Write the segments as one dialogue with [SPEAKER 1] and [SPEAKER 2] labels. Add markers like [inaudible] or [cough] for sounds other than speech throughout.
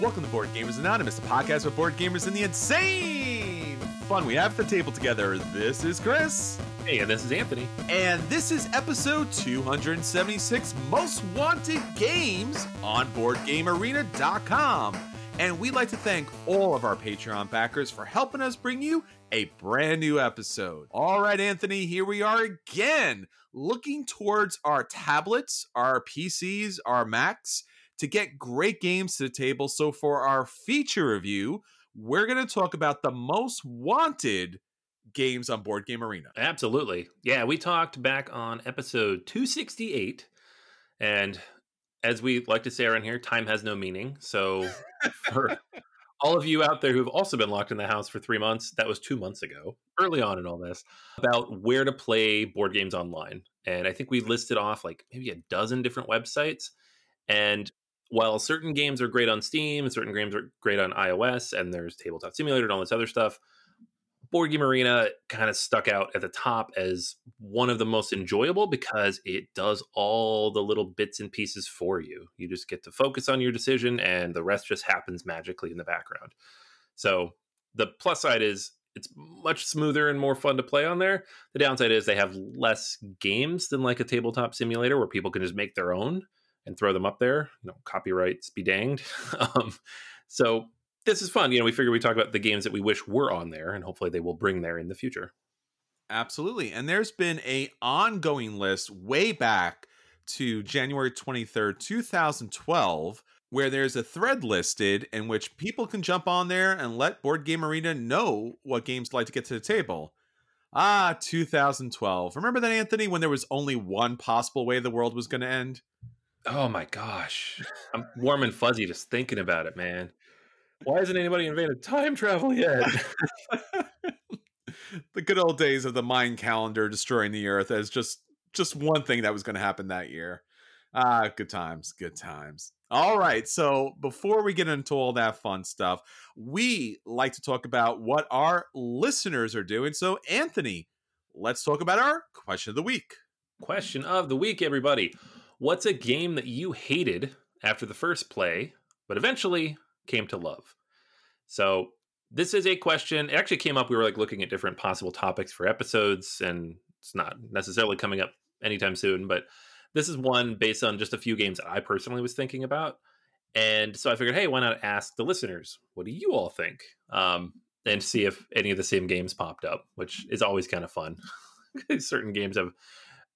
[SPEAKER 1] Welcome to Board Gamers Anonymous, a podcast with board gamers and the insane fun we have at the table together. This is Chris.
[SPEAKER 2] Hey, and this is Anthony.
[SPEAKER 1] And this is episode 276 Most Wanted Games on BoardGameArena.com. And we'd like to thank all of our Patreon backers for helping us bring you a brand new episode. All right, Anthony, here we are again, looking towards our tablets, our PCs, our Macs to get great games to the table. So, for our feature review, we're going to talk about the most wanted games on Board Game Arena.
[SPEAKER 2] Absolutely. Yeah, we talked back on episode 268. And as we like to say around here, time has no meaning. So, for all of you out there who've also been locked in the house for three months, that was two months ago, early on in all this, about where to play board games online. And I think we listed off like maybe a dozen different websites. And while certain games are great on Steam and certain games are great on iOS, and there's Tabletop Simulator and all this other stuff, Board Game Arena kind of stuck out at the top as one of the most enjoyable because it does all the little bits and pieces for you. You just get to focus on your decision, and the rest just happens magically in the background. So the plus side is it's much smoother and more fun to play on there. The downside is they have less games than like a tabletop simulator where people can just make their own and throw them up there. You know, copyrights be danged. [laughs] um, so this is fun. You know, we figure we talk about the games that we wish were on there, and hopefully they will bring there in the future.
[SPEAKER 1] Absolutely. And there's been a ongoing list way back to January 23rd, 2012, where there's a thread listed in which people can jump on there and let Board Game Arena know what games like to get to the table. Ah, 2012. Remember that, Anthony, when there was only one possible way the world was going to end?
[SPEAKER 2] Oh my gosh. I'm warm and fuzzy just thinking about it, man. Why hasn't anybody invented time travel yet? [laughs]
[SPEAKER 1] the good old days of the Mayan calendar destroying the earth as just just one thing that was going to happen that year. Ah, good times, good times. All right, so before we get into all that fun stuff, we like to talk about what our listeners are doing. So, Anthony, let's talk about our question of the week.
[SPEAKER 2] Question of the week, everybody. What's a game that you hated after the first play, but eventually came to love? So, this is a question. It actually came up. We were like looking at different possible topics for episodes, and it's not necessarily coming up anytime soon, but this is one based on just a few games I personally was thinking about. And so I figured, hey, why not ask the listeners, what do you all think? Um, and see if any of the same games popped up, which is always kind of fun. [laughs] certain games have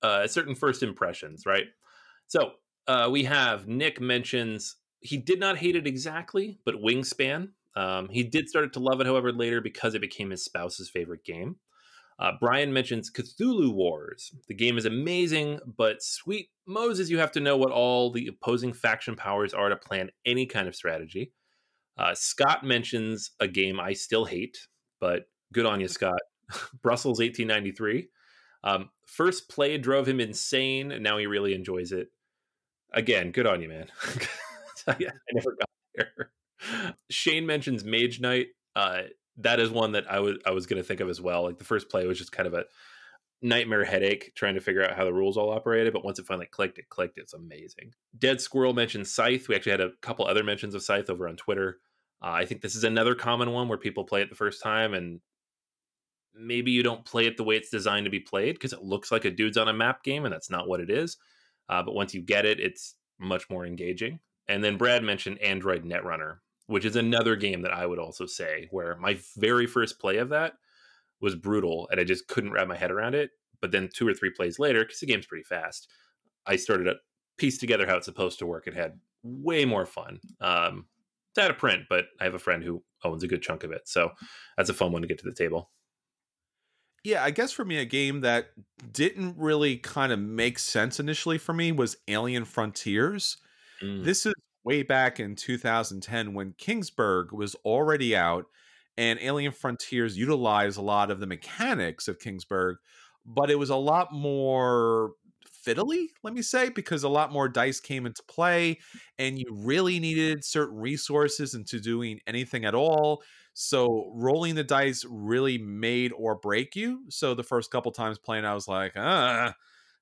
[SPEAKER 2] uh, certain first impressions, right? So uh, we have Nick mentions he did not hate it exactly, but Wingspan. Um, he did start to love it, however, later because it became his spouse's favorite game. Uh, Brian mentions Cthulhu Wars. The game is amazing, but sweet Moses, you have to know what all the opposing faction powers are to plan any kind of strategy. Uh, Scott mentions a game I still hate, but good on you, [laughs] Scott. [laughs] Brussels 1893. Um, first play drove him insane, and now he really enjoys it again, good on you, man. [laughs] I never got there. Shane mentions Mage Knight. Uh, that is one that I was I was going to think of as well. Like the first play was just kind of a nightmare headache trying to figure out how the rules all operated, but once it finally clicked, it clicked. It's amazing. Dead Squirrel mentioned Scythe. We actually had a couple other mentions of Scythe over on Twitter. Uh, I think this is another common one where people play it the first time and maybe you don't play it the way it's designed to be played because it looks like a dudes on a map game and that's not what it is. Uh, but once you get it, it's much more engaging. And then Brad mentioned Android Netrunner, which is another game that I would also say where my very first play of that was brutal and I just couldn't wrap my head around it. But then two or three plays later, because the game's pretty fast, I started to piece together how it's supposed to work and had way more fun. Um, it's out of print, but I have a friend who owns a good chunk of it. So that's a fun one to get to the table
[SPEAKER 1] yeah, I guess for me, a game that didn't really kind of make sense initially for me was Alien Frontiers. Mm. This is way back in 2010 when Kingsburg was already out, and Alien Frontiers utilized a lot of the mechanics of Kingsburg, but it was a lot more fiddly, let me say, because a lot more dice came into play, and you really needed certain resources into doing anything at all. So rolling the dice really made or break you. So the first couple times playing, I was like, ah,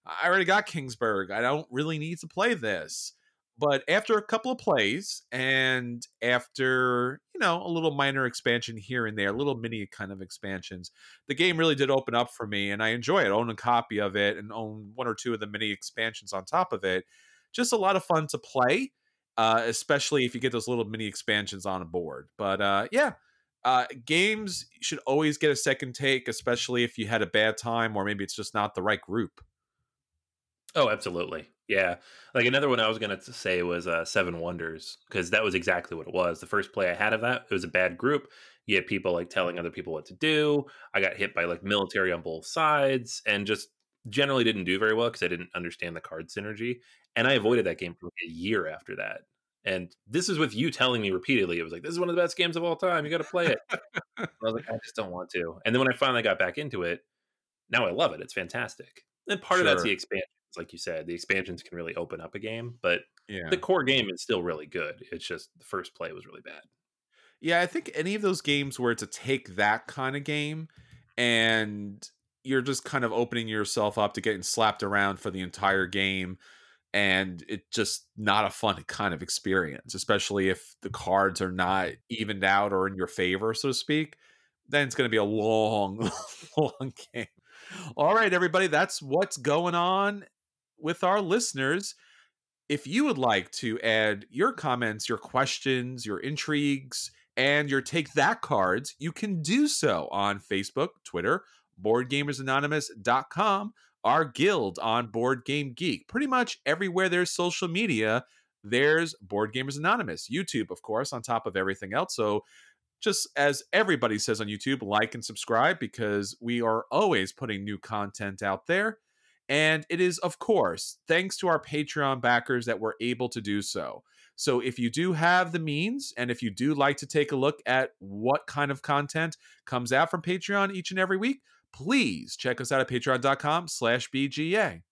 [SPEAKER 1] I already got Kingsburg. I don't really need to play this. But after a couple of plays and after you know a little minor expansion here and there little mini kind of expansions the game really did open up for me and i enjoy it own a copy of it and own one or two of the mini expansions on top of it just a lot of fun to play uh, especially if you get those little mini expansions on a board but uh, yeah uh, games should always get a second take especially if you had a bad time or maybe it's just not the right group
[SPEAKER 2] Oh, absolutely. Yeah. Like another one I was going to say was uh, Seven Wonders because that was exactly what it was. The first play I had of that, it was a bad group. You had people like telling other people what to do. I got hit by like military on both sides and just generally didn't do very well because I didn't understand the card synergy. And I avoided that game for like a year after that. And this is with you telling me repeatedly, it was like, this is one of the best games of all time. You got to play it. [laughs] I was like, I just don't want to. And then when I finally got back into it, now I love it. It's fantastic. And part sure. of that's the expansion like you said, the expansions can really open up a game, but yeah. the core game is still really good. It's just the first play was really bad.
[SPEAKER 1] Yeah, I think any of those games where it's a take that kind of game and you're just kind of opening yourself up to getting slapped around for the entire game and it's just not a fun kind of experience, especially if the cards are not evened out or in your favor, so to speak. Then it's going to be a long, [laughs] long game. All right, everybody, that's what's going on with our listeners. If you would like to add your comments, your questions, your intrigues, and your Take That cards, you can do so on Facebook, Twitter, BoardGamersAnonymous.com, our guild on Board Game Geek. Pretty much everywhere there's social media, there's Board Gamers Anonymous. YouTube, of course, on top of everything else. So just as everybody says on YouTube, like and subscribe because we are always putting new content out there. And it is, of course, thanks to our Patreon backers that we're able to do so. So if you do have the means, and if you do like to take a look at what kind of content comes out from Patreon each and every week, please check us out at patreon.com slash BGA.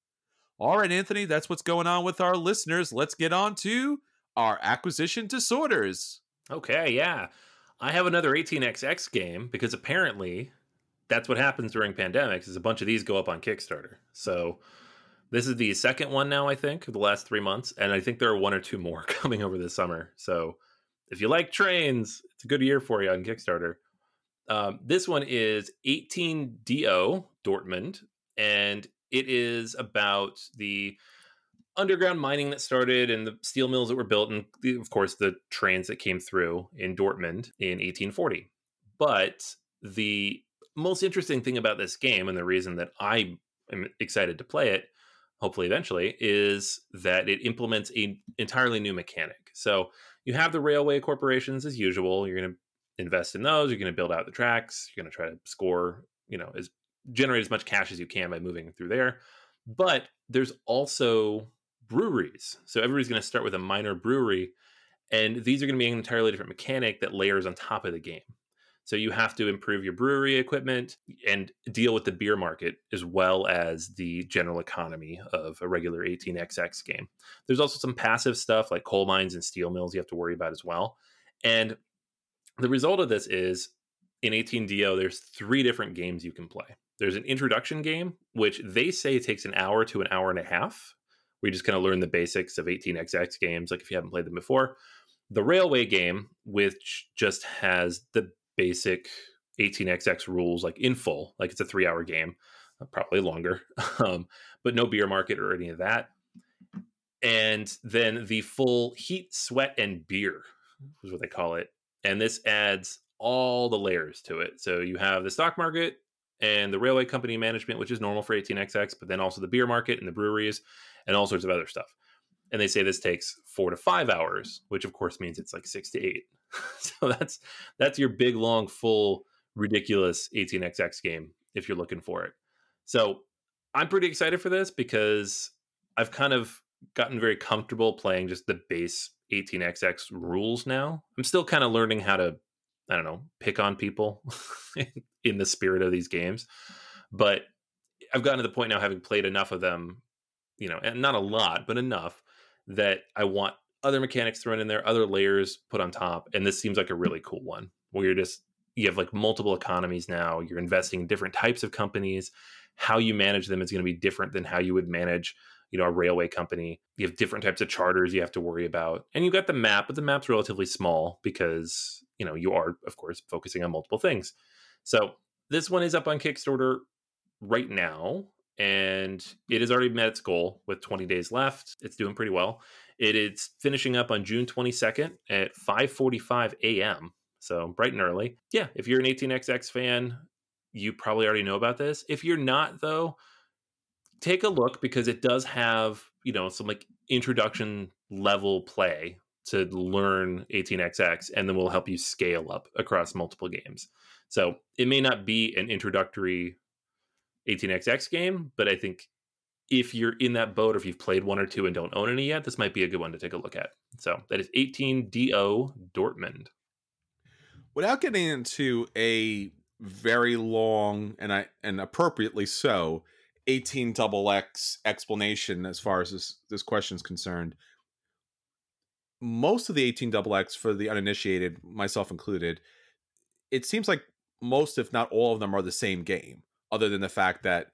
[SPEAKER 1] All right, Anthony, that's what's going on with our listeners. Let's get on to our acquisition disorders.
[SPEAKER 2] Okay, yeah. I have another 18xx game because apparently that's what happens during pandemics is a bunch of these go up on Kickstarter. So this is the second one now, I think, of the last three months, and I think there are one or two more [laughs] coming over this summer. So if you like trains, it's a good year for you on Kickstarter. Um, this one is 18DO Dortmund, and it is about the underground mining that started and the steel mills that were built, and of course the trains that came through in Dortmund in 1840. But the most interesting thing about this game, and the reason that I am excited to play it, hopefully eventually, is that it implements an entirely new mechanic. So you have the railway corporations as usual. You're going to invest in those. You're going to build out the tracks. You're going to try to score, you know, as generate as much cash as you can by moving through there. But there's also breweries. So everybody's going to start with a minor brewery, and these are going to be an entirely different mechanic that layers on top of the game. So you have to improve your brewery equipment and deal with the beer market as well as the general economy of a regular 18xx game. There's also some passive stuff like coal mines and steel mills you have to worry about as well. And the result of this is in 18DO, there's three different games you can play. There's an introduction game, which they say takes an hour to an hour and a half. We just kind of learn the basics of 18xx games, like if you haven't played them before. The Railway game, which just has the basic 18xx rules like in full like it's a three hour game uh, probably longer [laughs] um, but no beer market or any of that. And then the full heat sweat and beer is what they call it and this adds all the layers to it. So you have the stock market and the railway company management which is normal for 18xx but then also the beer market and the breweries and all sorts of other stuff and they say this takes four to five hours which of course means it's like six to eight. [laughs] So that's that's your big long full ridiculous 18xx game if you're looking for it. So i'm pretty excited for this because i've kind of gotten very comfortable playing just the base 18xx rules now. I'm still kind of learning how to i don't know pick on people [laughs] in the spirit of these games. But i've gotten to the point now having played enough of them you know and not a lot but enough that i want other mechanics thrown in there, other layers put on top, and this seems like a really cool one where you're just you have like multiple economies now. You're investing in different types of companies. How you manage them is going to be different than how you would manage you know, a railway company. You have different types of charters you have to worry about. And you've got the map, but the map's relatively small because, you know, you are, of course, focusing on multiple things. So this one is up on Kickstarter right now, and it has already met its goal with 20 days left. It's doing pretty well. It is finishing up on June 22nd at 5:45 a.m. So bright and early. Yeah, if you're an 18xx fan, you probably already know about this. If you're not, though, take a look because it does have you know some like introduction level play to learn 18xx and then we'll help you scale up across multiple games so it may not be an introductory 18xx game but i think if you're in that boat or if you've played one or two and don't own any yet this might be a good one to take a look at so that is 18do dortmund
[SPEAKER 1] without getting into a very long and i and appropriately so 18 double X explanation as far as this this question is concerned. Most of the 18 double X for the uninitiated, myself included, it seems like most, if not all of them, are the same game, other than the fact that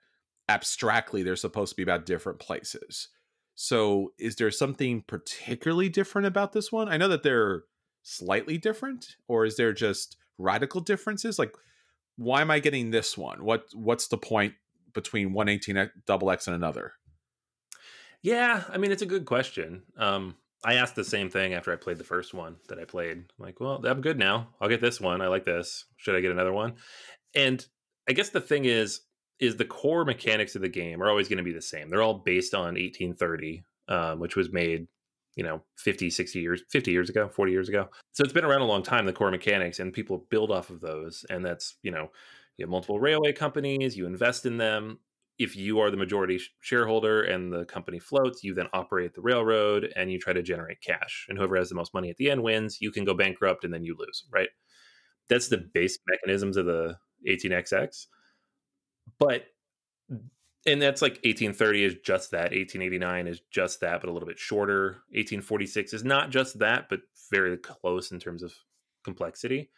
[SPEAKER 1] abstractly they're supposed to be about different places. So, is there something particularly different about this one? I know that they're slightly different, or is there just radical differences? Like, why am I getting this one? What What's the point between 118 double X and another?
[SPEAKER 2] Yeah, I mean it's a good question. Um, I asked the same thing after I played the first one that I played. I'm like, well, I'm good now. I'll get this one. I like this. Should I get another one? And I guess the thing is, is the core mechanics of the game are always going to be the same. They're all based on 1830, um, which was made, you know, 50, 60 years, 50 years ago, 40 years ago. So it's been around a long time, the core mechanics, and people build off of those. And that's, you know, you have multiple railway companies, you invest in them. If you are the majority shareholder and the company floats, you then operate the railroad and you try to generate cash. And whoever has the most money at the end wins. You can go bankrupt and then you lose, right? That's the base mechanisms of the 18XX. But and that's like 1830 is just that 1889 is just that but a little bit shorter 1846 is not just that but very close in terms of complexity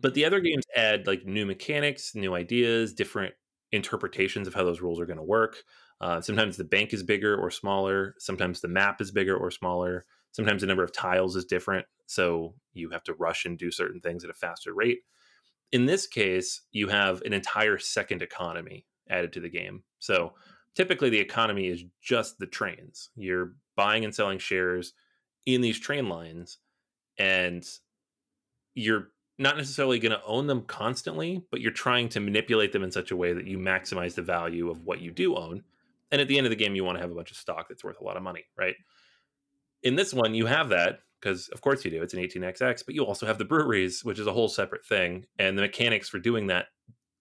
[SPEAKER 2] but the other games add like new mechanics, new ideas, different interpretations of how those rules are going to work. Uh, sometimes the bank is bigger or smaller. Sometimes the map is bigger or smaller. Sometimes the number of tiles is different. So you have to rush and do certain things at a faster rate. In this case, you have an entire second economy added to the game. So typically the economy is just the trains. You're buying and selling shares in these train lines and you're not necessarily going to own them constantly, but you're trying to manipulate them in such a way that you maximize the value of what you do own. And at the end of the game, you want to have a bunch of stock that's worth a lot of money, right? In this one, you have that because, of course, you do. It's an 18xx, but you also have the breweries, which is a whole separate thing. And the mechanics for doing that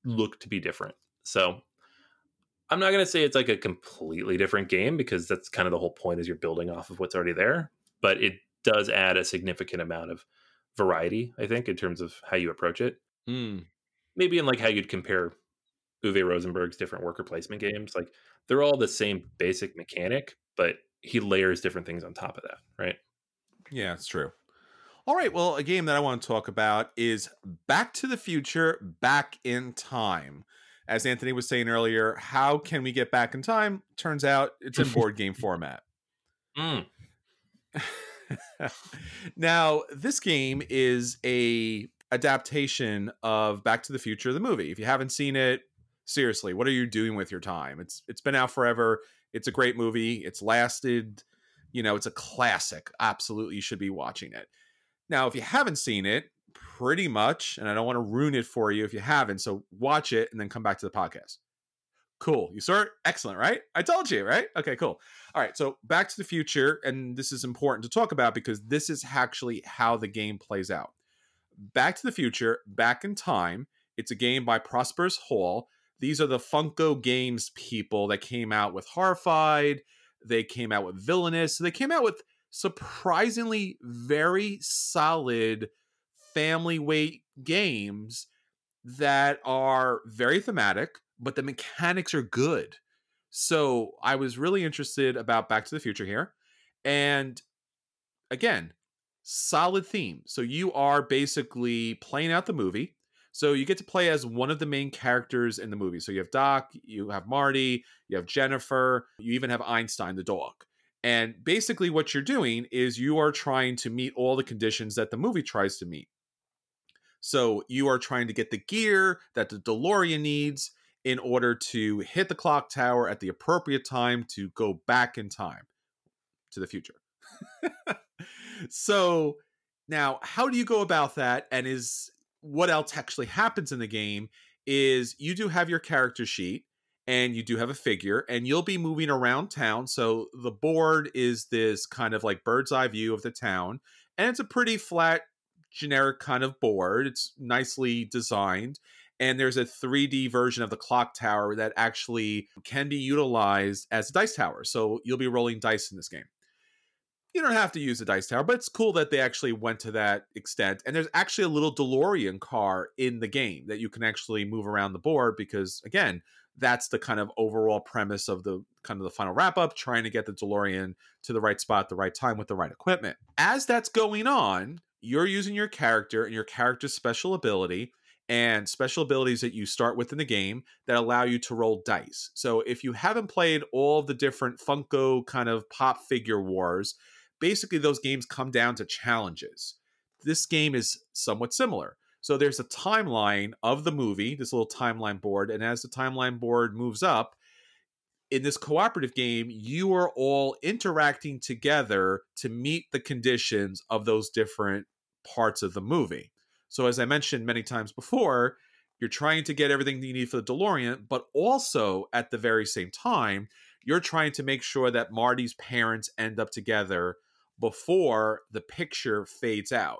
[SPEAKER 2] look to be different. So I'm not going to say it's like a completely different game because that's kind of the whole point is you're building off of what's already there, but it does add a significant amount of variety, I think, in terms of how you approach it.
[SPEAKER 1] Mm.
[SPEAKER 2] Maybe in like how you'd compare Uwe Rosenberg's different worker placement games. Like they're all the same basic mechanic, but he layers different things on top of that, right?
[SPEAKER 1] Yeah, it's true. All right, well, a game that I want to talk about is Back to the Future Back in Time. As Anthony was saying earlier, how can we get back in time? Turns out it's in board game [laughs] format.
[SPEAKER 2] Mm. [laughs]
[SPEAKER 1] now, this game is a adaptation of Back to the Future the movie. If you haven't seen it, seriously, what are you doing with your time? It's it's been out forever. It's a great movie. It's lasted, you know, it's a classic. Absolutely you should be watching it. Now, if you haven't seen it, pretty much, and I don't want to ruin it for you if you haven't, so watch it and then come back to the podcast. Cool. You saw it? Excellent, right? I told you, right? Okay, cool. All right, so Back to the Future, and this is important to talk about because this is actually how the game plays out. Back to the Future, Back in Time. It's a game by Prospero Hall. These are the Funko Games people that came out with Horrified. They came out with Villainous. They came out with surprisingly very solid family weight games that are very thematic but the mechanics are good. So I was really interested about Back to the Future here. And again, solid theme. So you are basically playing out the movie. So you get to play as one of the main characters in the movie. So you have Doc, you have Marty, you have Jennifer, you even have Einstein, the dog. And basically, what you're doing is you are trying to meet all the conditions that the movie tries to meet. So you are trying to get the gear that the DeLorean needs in order to hit the clock tower at the appropriate time to go back in time to the future. [laughs] so now, how do you go about that? And is what else actually happens in the game is you do have your character sheet and you do have a figure and you'll be moving around town. So the board is this kind of like bird's eye view of the town and it's a pretty flat generic kind of board. It's nicely designed and there's a 3D version of the clock tower that actually can be utilized as a dice tower. So you'll be rolling dice in this game you don't have to use the dice tower, but it's cool that they actually went to that extent. And there's actually a little DeLorean car in the game that you can actually move around the board because, again, that's the kind of overall premise of the kind of the final wrap up, trying to get the DeLorean to the right spot at the right time with the right equipment. As that's going on, you're using your character and your character's special ability and special abilities that you start with in the game that allow you to roll dice. So if you haven't played all the different Funko kind of pop figure wars, basically those games come down to challenges. This game is somewhat similar. So there's a timeline of the movie, this little timeline board, and as the timeline board moves up, in this cooperative game, you are all interacting together to meet the conditions of those different parts of the movie. So, as I mentioned many times before, you're trying to get everything you need for the DeLorean, but also at the very same time, you're trying to make sure that Marty's parents end up together before the picture fades out.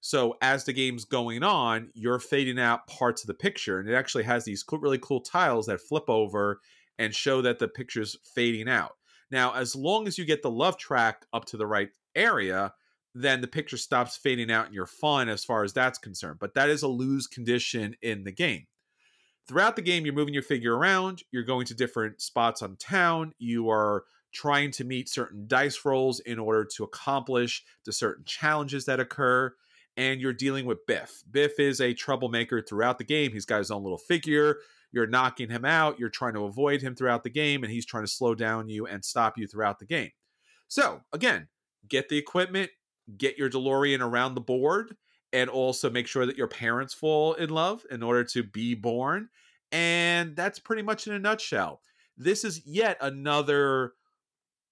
[SPEAKER 1] So as the game's going on, you're fading out parts of the picture, and it actually has these cool, really cool tiles that flip over and show that the picture's fading out. Now, as long as you get the love track up to the right area, then the picture stops fading out and you're fine as far as that's concerned. But that is a lose condition in the game. Throughout the game, you're moving your figure around, you're going to different spots on town, you are trying to meet certain dice rolls in order to accomplish the certain challenges that occur. And you're dealing with Biff. Biff is a troublemaker throughout the game. He's got his own little figure. You're knocking him out. You're trying to avoid him throughout the game, and he's trying to slow down you and stop you throughout the game. So, again, get the equipment, get your DeLorean around the board, and also make sure that your parents fall in love in order to be born. And that's pretty much in a nutshell. This is yet another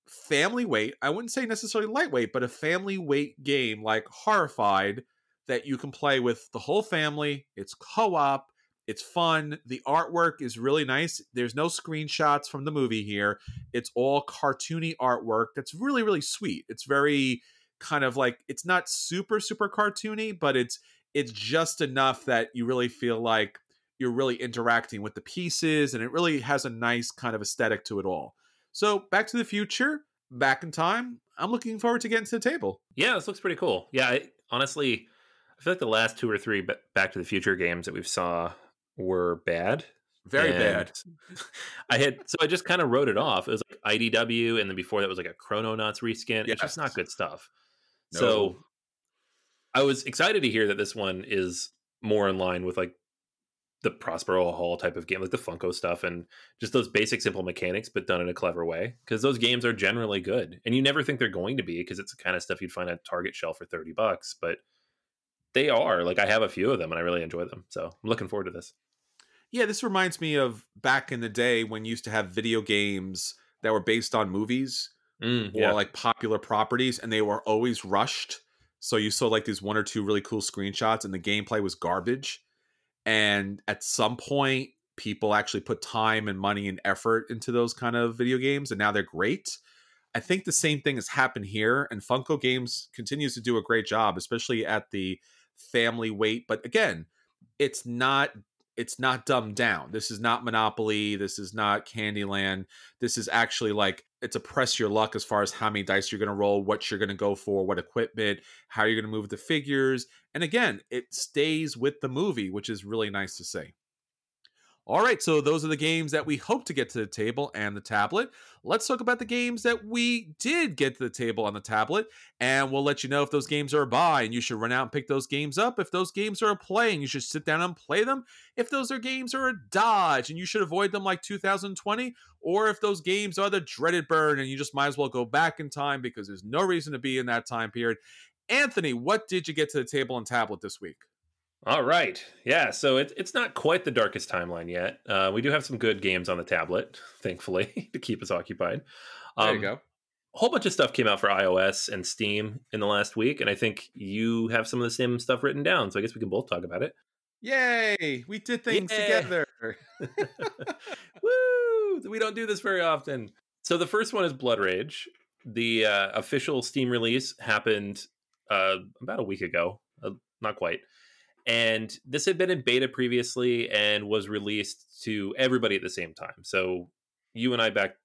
[SPEAKER 1] family weight. I wouldn't say necessarily lightweight, but a family weight game like Horrified that you can play with the whole family. It's co op, it's fun. The artwork is really nice. There's no screenshots from the movie here, it's all cartoony artwork that's really, really sweet. It's very kind of like it's not super super cartoony but it's it's just enough that you really feel like you're really interacting with the pieces and it really has a nice kind of aesthetic to it all so, Back to the Future, back in time. I'm looking forward to getting to the table.
[SPEAKER 2] Yeah, this looks pretty cool. Yeah, I, honestly, I feel like the last two or three Back to the Future games that we've saw were bad.
[SPEAKER 1] Very and bad. [laughs]
[SPEAKER 2] I had so I just kind of wrote it off. It was like IDW, and then before that was like a Chrononauts reskin. Yes. It's just not good stuff. No. So I was excited to hear that this one is more in line with like the Prospero Hall type of game, like the Funko stuff, and just those basic, simple mechanics, but done in a clever way. Because those games are generally good, and you never think they're going to be, because it's the kind of stuff you'd find at Target shelf for thirty bucks. But they are. Like I have a few of them, and I really enjoy them. So I'm looking forward to this.
[SPEAKER 1] Yeah, this reminds me of back in the day when you used to have video games that were based on movies mm, or yeah. like popular properties, and they were always rushed. So you saw like these one or two really cool screenshots, and the gameplay was garbage and at some point people actually put time and money and effort into those kind of video games and now they're great. I think the same thing has happened here and funko games continues to do a great job especially at the family weight but again it's not it's not dumbed down. This is not Monopoly. This is not Candyland. This is actually like it's a press your luck as far as how many dice you're going to roll, what you're going to go for, what equipment, how you're going to move the figures. And again, it stays with the movie, which is really nice to see. All right, so those are the games that we hope to get to the table and the tablet. Let's talk about the games that we did get to the table on the tablet, and we'll let you know if those games are a buy and you should run out and pick those games up. If those games are a play and you should sit down and play them. If those are games are a dodge and you should avoid them like 2020, or if those games are the dreaded burn and you just might as well go back in time because there's no reason to be in that time period. Anthony, what did you get to the table and tablet this week?
[SPEAKER 2] All right. Yeah. So it, it's not quite the darkest timeline yet. Uh, we do have some good games on the tablet, thankfully, [laughs] to keep us occupied.
[SPEAKER 1] Um, there you um, go.
[SPEAKER 2] A whole bunch of stuff came out for iOS and Steam in the last week. And I think you have some of the same stuff written down. So I guess we can both talk about it.
[SPEAKER 1] Yay. We did things Yay. together. [laughs] [laughs]
[SPEAKER 2] Woo. We don't do this very often. So the first one is Blood Rage. The uh, official Steam release happened uh, about a week ago. Uh, not quite and this had been in beta previously and was released to everybody at the same time. So you and I backed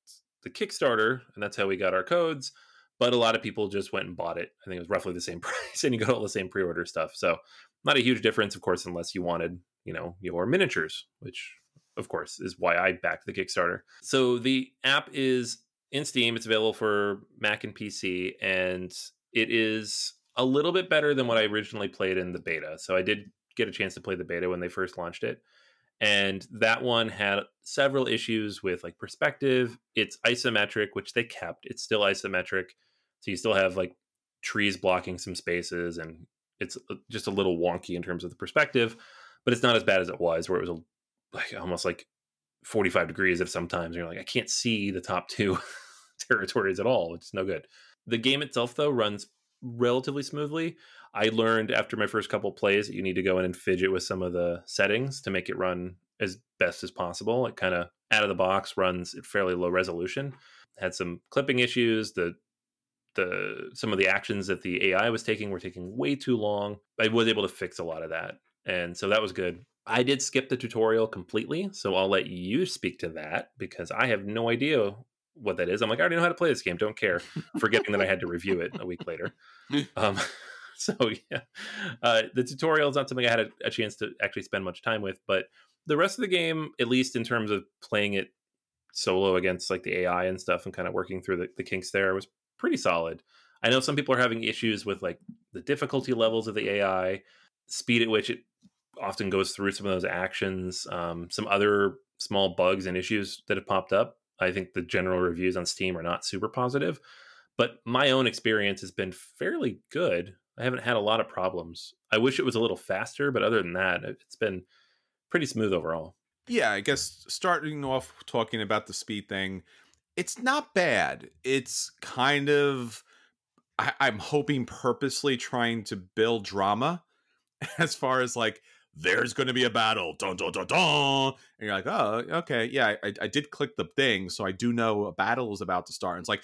[SPEAKER 2] the Kickstarter, and that's how we got our codes. But a lot of people just went and bought it. I think it was roughly the same [laughs] price, and you got all the same pre-order stuff. So not a huge difference, of course, unless you wanted, you know, your miniatures, which of course is why I backed the Kickstarter. So the app is in Steam. It's available for Mac and PC, and it is a little bit better than what I originally played in the beta. So I did get a chance to play the beta when they first launched it. And that one had several issues with like perspective. It's isometric, which they kept. It's still isometric. So you still have like trees blocking some spaces and it's uh, just a little wonky in terms of the perspective, but it's not as bad as it was where it was like almost like 45 degrees at sometimes. You're like, I can't see the top two [laughs] territories at all. It's no good. The game itself though runs relatively smoothly. I learned after my first couple plays that you need to go in and fidget with some of the settings to make it run as best as possible. It kind of out of the box runs at fairly low resolution. Had some clipping issues. The the some of the actions that the AI was taking were taking way too long. I was able to fix a lot of that, and so that was good. I did skip the tutorial completely, so I'll let you speak to that because I have no idea what that is. I'm like, I already know how to play this game. Don't care. Forgetting that I had to review it a week later. [laughs] Um, [laughs] so yeah, uh, the tutorial is not something I had a, a, chance to actually spend much time with, but the rest of the game, at least in terms of playing it solo against like the AI and stuff, and kind of working through the, the kinks there, was pretty solid. I know some people are having issues with like the difficulty levels of the AI, speed at which it often goes through some of those actions, um, some other small bugs and issues that have popped up. I think the general reviews on Steam are not super positive, but my own experience has been fairly good. I haven't had a lot of problems. I wish it was a little faster, but other than that, it's been pretty smooth overall.
[SPEAKER 1] Yeah, I guess starting off talking about the speed thing, it's not bad. It's kind of, I, I'm hoping, purposely trying to build drama [laughs] as far as like, there's going to be a battle. Dun, dun, dun, dun. And you're like, oh, okay. Yeah, I, I did click the thing. So I do know a battle is about to start. And it's like,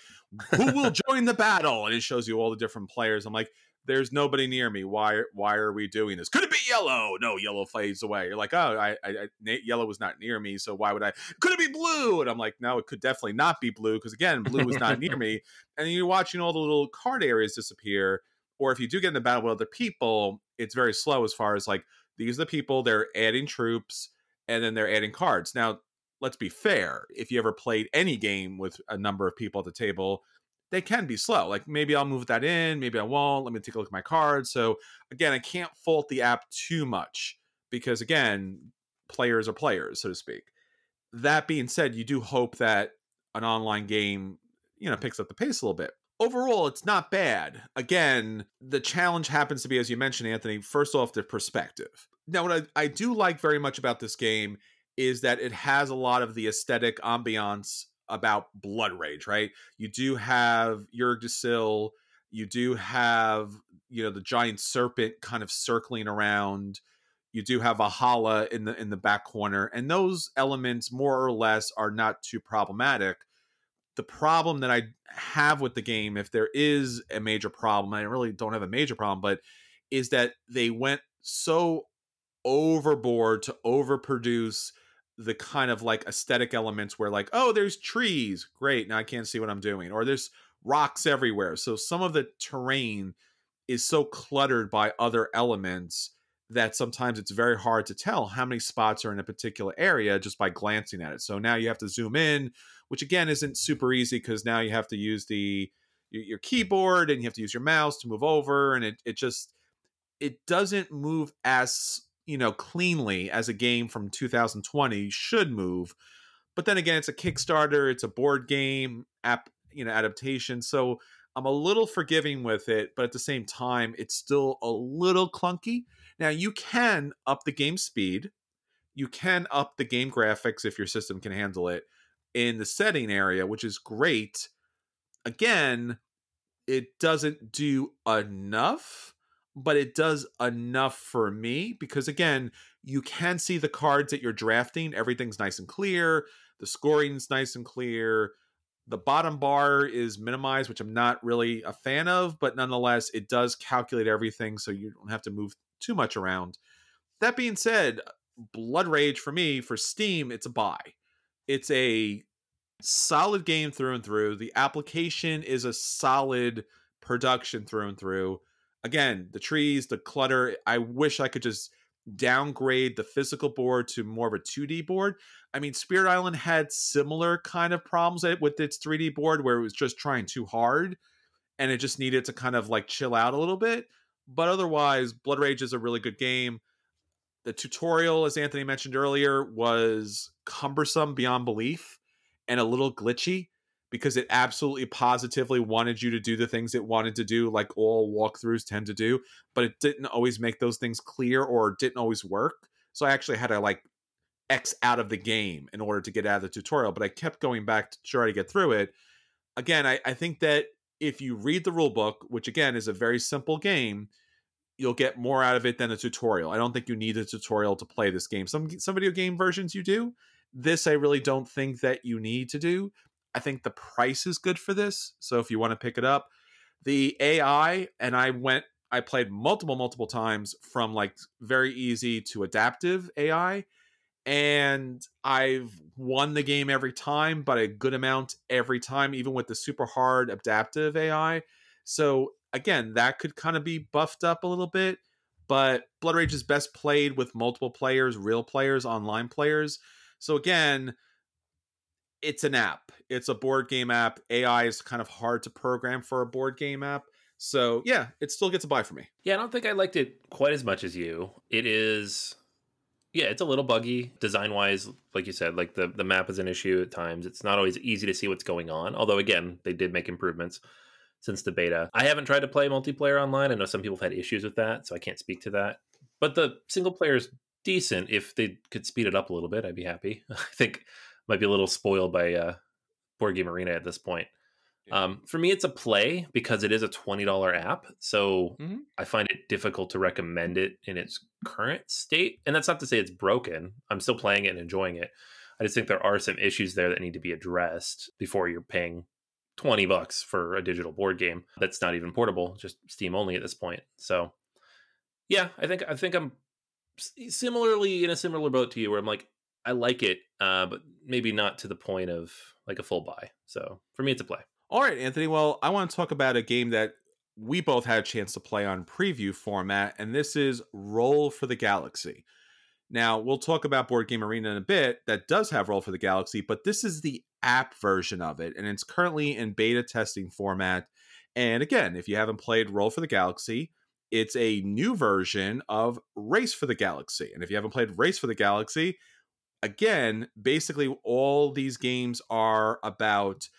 [SPEAKER 1] who will [laughs] join the battle? And it shows you all the different players. I'm like, there's nobody near me. Why? Why are we doing this? Could it be yellow? No, yellow fades away. You're like, oh, I, I, I yellow was not near me, so why would I? Could it be blue? And I'm like, no, it could definitely not be blue because again, blue was not near me. [laughs] And you're watching all the little card areas disappear. Or if you do get in the battle with other people, it's very slow as far as like these are the people they're adding troops and then they're adding cards. Now, let's be fair. If you ever played any game with a number of people at the table, they can be slow. Like maybe I'll move that in, maybe I won't. Let me take a look at my cards. So again, I can't fault the app too much because again, players are players, so to speak. That being said, you do hope that an online game, you know, picks up the pace a little bit. Overall, it's not bad. Again, the challenge happens to be, as you mentioned, Anthony, first off, the perspective. Now, what I, I do like very much about this game is that it has a lot of the aesthetic ambiance about blood rage, right? You do have Yggdrasil, you do have you know the giant serpent kind of circling around. You do have a hala in the in the back corner, and those elements more or less are not too problematic. The problem that I have with the game, if there is a major problem, I really don't have a major problem, but is that they went so overboard to overproduce the kind of like aesthetic elements where like oh there's trees. Great. Now i can't see what i'm doing. Or there's rocks everywhere. So some of the terrain is so cluttered by other elements that sometimes it's very hard to tell how many spots are in a particular area just by glancing at it. So now you have to zoom in, which again isn't super easy because now you have to use the your, keyboard and you have to use your mouse to move over and it it just it doesn't move as you know cleanly as a game from 2020 should move. But then again it's a kickstarter it's a board game app you know adaptation so i'm a little forgiving with it but at the same time it's still a little clunky. Now you can up the game speed you can up the game graphics if your system can handle it in the setting area which is great. Again it doesn't do enough but it does enough for me because again you can see the cards that you're drafting everything's nice and clear the scoring's nice and clear the bottom bar is minimized which i'm not really a fan of but nonetheless it does calculate everything so you don't have to move too much around. That being said blood rage for me for steam it's a buy it's a solid game through and through the application is a solid production through and through again, the trees, the clutter. I wish I could just downgrade the physical board to more of a 2D board. I mean, Spirit Island had similar kind of problems with its 3D board where it was just trying too hard and it just needed to kind of like chill out a little bit. But otherwise, Blood Rage is a really good game. The tutorial, as Anthony mentioned earlier, was cumbersome beyond belief and a little glitchy because it absolutely positively wanted you to do the things it wanted to do, like all walkthroughs tend to do, but it didn't always make those things clear or didn't always work. So I actually had to like X out of the game in order to get out of the tutorial, but I kept going back to try to get through it. Again, I, I think that if you read the rule book, which again is a very simple game, you'll get more out of it than a tutorial. I don't think you need a tutorial to play this game. Some some video game versions you do. This I really don't think that you need to do I think the price is good for this. So if you want to pick it up, the AI, and I went, I played multiple, multiple times from like very easy to adaptive AI. And I've won the game every time, but a good amount every time, even with the super hard adaptive AI. So again, that could kind of be buffed up a little bit. But Blood Rage is best played with multiple players, real players, online players. So again, it's an app. It's a board game app. AI is kind of hard to program for a board game app. So yeah, it still gets a buy for me.
[SPEAKER 2] Yeah, I don't think I liked it quite as much as you. It is yeah, it's a little buggy design wise, like you said, like the, the map is an issue at times. It's not always easy to see what's going on. Although again, they did make improvements since the beta. I haven't tried to play multiplayer online. I know some people have had issues with that, so I can't speak to that. But the single player is decent. If they could speed it up a little bit, I'd be happy. [laughs] I think might be a little spoiled by uh, Board Game Arena at this point. Um, for me, it's a play because it is a twenty dollar app, so mm-hmm. I find it difficult to recommend it in its current state. And that's not to say it's broken. I'm still playing it and enjoying it. I just think there are some issues there that need to be addressed before you're paying 20 bucks for a digital board game that's not even portable, just Steam only at this point. So, yeah, I think I think I'm similarly in a similar boat to you where I'm like I like it, uh, but maybe not to the point of like a full buy. So for me, it's a play.
[SPEAKER 1] All right, Anthony. Well, I want to talk about a game that we both had a chance to play on preview format, and this is Roll for the Galaxy. Now, we'll talk about Board Game Arena in a bit that does have Roll for the Galaxy, but this is the app version of it, and it's currently in beta testing format. And again, if you haven't played Roll for the Galaxy, it's a new version of Race for the Galaxy. And if you haven't played Race for the Galaxy, again, basically, all these games are about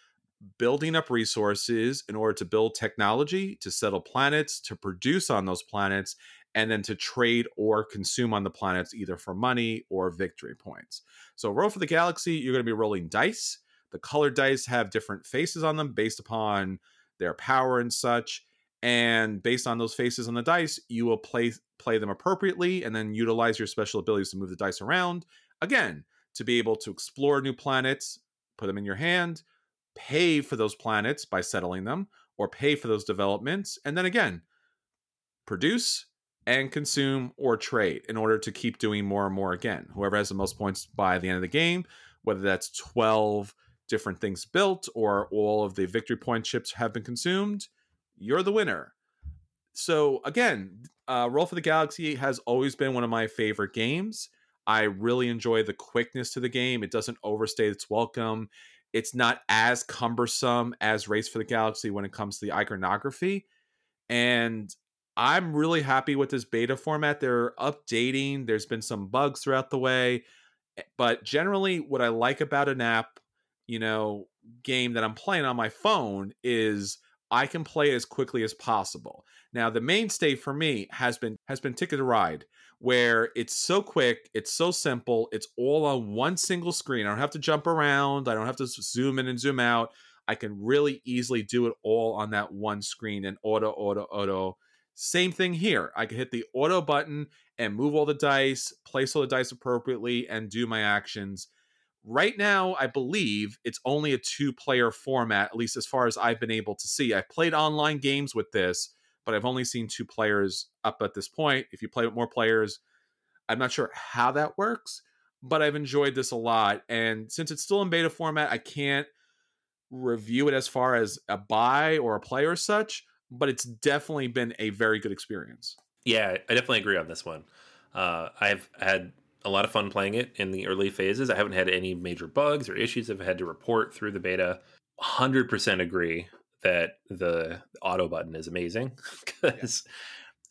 [SPEAKER 1] building up resources in order to build technology, to settle planets, to produce on those planets, and then to trade or consume on the planets either for money or victory points. So, roll for the galaxy, you're going to be rolling dice. The colored dice have different faces on them based upon their power and such. And based on those faces on the dice, you will play play them appropriately and then utilize your special abilities to move the dice around Again, to be able to explore new planets, put them in your hand, pay for those planets by settling them, or pay for those developments, and then again, produce and consume or trade in order to keep doing more and more again. Whoever has the most points by the end of the game, whether that's 12 different things built or all of the victory point chips have been consumed, you're the winner. so again, uh, Roll for the Galaxy has always been one of my favorite games. I really enjoy the quickness to the game. It doesn't overstay its welcome. It's not as cumbersome as Race for the Galaxy when it comes to the iconography. And I'm really happy with this beta format. They're updating, there's been some bugs throughout the way. Eh, but generally, what I like about an app, you know, game that I'm playing on my phone is I can play it as quickly as possible. Now, the mainstay for me has been has been Ticket to Ride, where it's so quick, it's so simple, it's all on one single screen. I don't have to jump around, I don't have to zoom in and zoom out. I can really easily do it all on that one screen and auto, auto, auto. Same thing here. I can hit the auto button and move all the dice, place all the dice appropriately, and do my actions. Right now, I believe it's only a two player format, at least as far as I've been able to see. I've played online games with this, but I've only seen two players up at this point. If you play with more players, I'm not sure how that works, but I've enjoyed this a lot. And since it's still in beta format, I can't review it as far as a buy or a play or such, but it's definitely been a very good experience.
[SPEAKER 2] Yeah, I definitely agree on this one. Uh, I've had a lot of fun playing it in the early phases. I haven't had any major bugs or issues I've had to report through the beta. 100% agree that the auto button is amazing [laughs] because.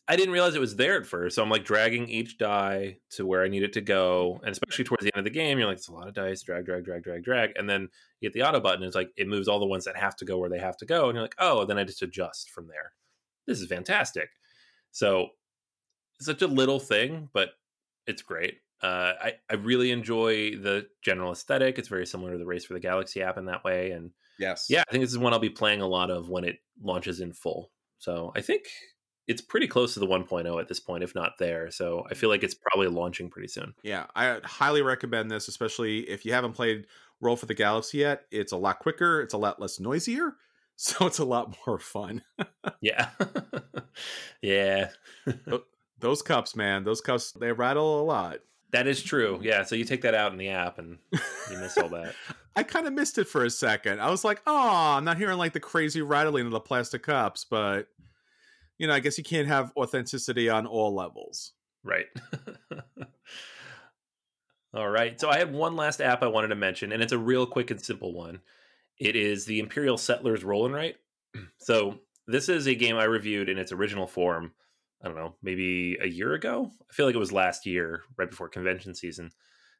[SPEAKER 2] I didn't realize it was there at first. So I'm like dragging each die to where I need it to go. And especially towards the end of the game, you're like, it's a lot of dice, drag, drag, drag, drag, drag. And then you hit the auto button. It's like, it moves all the ones that have to go where they have to go. And you're like, oh, then I just adjust from there. This is fantastic. So it's such a little thing, but it's great. Uh, I, I really enjoy the general aesthetic. It's very similar to the Race for the Galaxy app in that way. And
[SPEAKER 1] yes,
[SPEAKER 2] yeah, I think this is one I'll be playing a lot of when it launches in full. So I think it's pretty close to the 1.0 at this point, if not there. So I feel like it's probably launching pretty soon.
[SPEAKER 1] Yeah, I highly recommend this, especially if you haven't played Roll for the Galaxy yet. It's a lot quicker, it's a lot less noisier, [laughs] so it's a lot more fun. [laughs]
[SPEAKER 2] yeah, [laughs] yeah.
[SPEAKER 1] those cups, man, those cups they rattle a lot.
[SPEAKER 2] That is true. Yeah. So you take that out in the app and you miss all that.
[SPEAKER 1] I kind of missed it for a second. I was like, oh, I'm not hearing like the crazy rattling of the plastic cups, but you know, I guess you can't have authenticity on all levels.
[SPEAKER 2] Right. [laughs] all right. So I have one last app I wanted to mention, and it's a real quick and simple one. It is the Imperial Settlers Roll and Write. So this is a game I reviewed in its original form. I don't know, maybe a year ago. I feel like it was last year, right before convention season,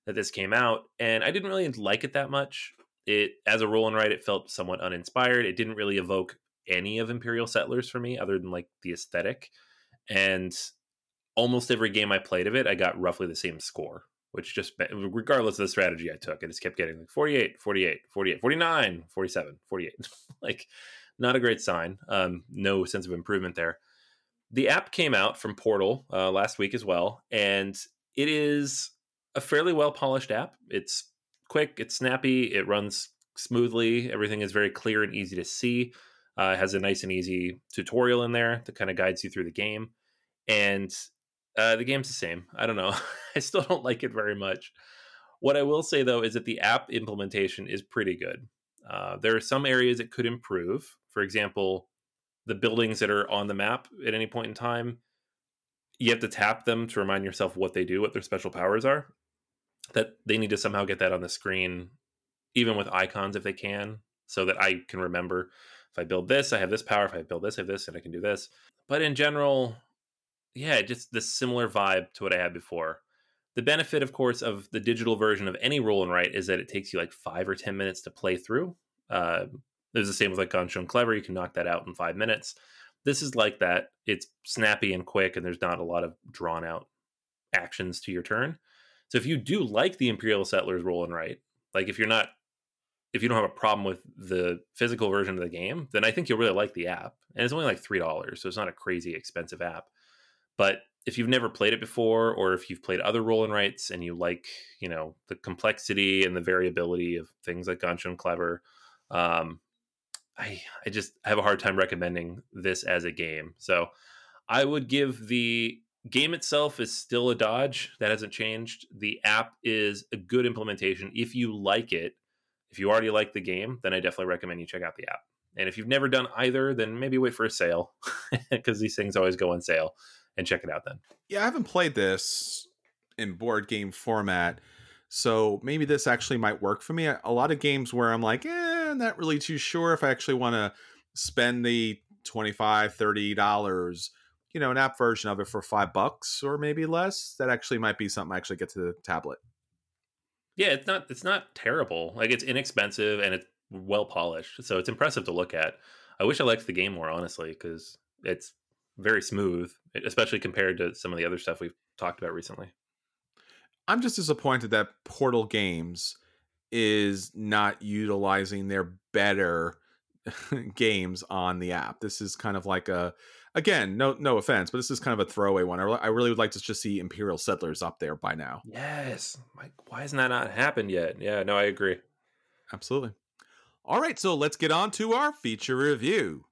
[SPEAKER 2] that this came out, and I didn't really like it that much. It as a roll and write, it felt somewhat uninspired. It didn't really evoke any of Imperial Settlers for me, other than like the aesthetic. And almost every game I played of it, I got roughly the same score, which just, regardless of the strategy I took, I just kept getting like 48, 48, 48, 49, 47, 48. [laughs] like, not a great sign. Um, no sense of improvement there. The app came out from Portal uh, last week as well, and it is a fairly well polished app. It's quick, it's snappy, it runs smoothly, everything is very clear and easy to see. Uh, has a nice and easy tutorial in there that kind of guides you through the game. And uh, the game's the same. I don't know. [laughs] I still don't like it very much. What I will say though is that the app implementation is pretty good. Uh, there are some areas it could improve. For example, the buildings that are on the map at any point in time, you have to tap them to remind yourself what they do, what their special powers are. That they need to somehow get that on the screen, even with icons if they can, so that I can remember if I build this, I have this power. If I build this, I have this, and I can do this. But in general, yeah, just this similar vibe to what I had before. The benefit, of course, of the digital version of any roll and write is that it takes you like five or 10 minutes to play through. Uh, it's the same with like Ganz Schön Clever. You can knock that out in five minutes. This is like that. It's snappy and quick, and there's not a lot of drawn out actions to your turn. So if you do like the Imperial Settlers roll and write, like if you're not if you don't have a problem with the physical version of the game, then I think you'll really like the app. And it's only like three dollars, so it's not a crazy expensive app. But if you've never played it before, or if you've played other roll and rights and you like, you know, the complexity and the variability of things like Ganz Schön Clever, um, I I just have a hard time recommending this as a game. So I would give the game itself is still a dodge that hasn't changed. The app is a good implementation if you like it if you already like the game, then I definitely recommend you check out the app. And if you've never done either, then maybe wait for a sale [laughs] because these things always go on sale and check it out then.
[SPEAKER 1] Yeah, I haven't played this in board game format. So maybe this actually might work for me. A lot of games where I'm like, eh, I'm not really too sure if I actually want to spend the 25 $30, you know, an app version of it for five bucks or maybe less. That actually might be something I actually get to the tablet.
[SPEAKER 2] Yeah, it's not it's not terrible. Like it's inexpensive and it's well polished. So it's impressive to look at. I wish I liked the game more honestly because it's very smooth, especially compared to some of the other stuff we've talked about recently.
[SPEAKER 1] I'm just disappointed that Portal Games is not utilizing their better [laughs] games on the app. This is kind of like a again, no no offense, but this is kind of a throwaway one. I, I really would like to just see Imperial Settlers up there by now.
[SPEAKER 2] Yes. Like, why hasn't that not happened yet? Yeah, no, I agree.
[SPEAKER 1] Absolutely. All right, so let's get on to our feature review.